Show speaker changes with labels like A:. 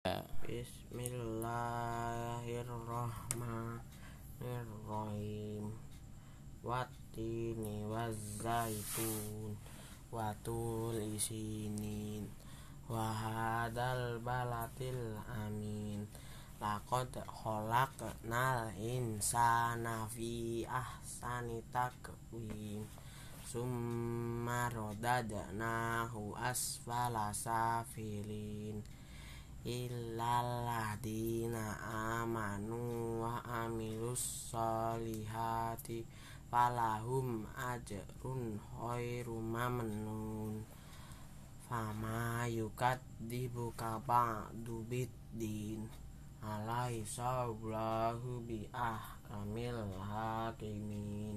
A: Bismillahirrahmanirrahim. Watini wazzaitun Watul isinin. Wahadal balatil amin. Laqad khalaqnal insana fi ahsani takwim Summa rodadnahu asfala safilin Illalladina amanu wa amilus solihati Falahum ajrun khairu mamnun. Fama yukadibuka ba'du biddin. Alaisa bi ahkamil hakimin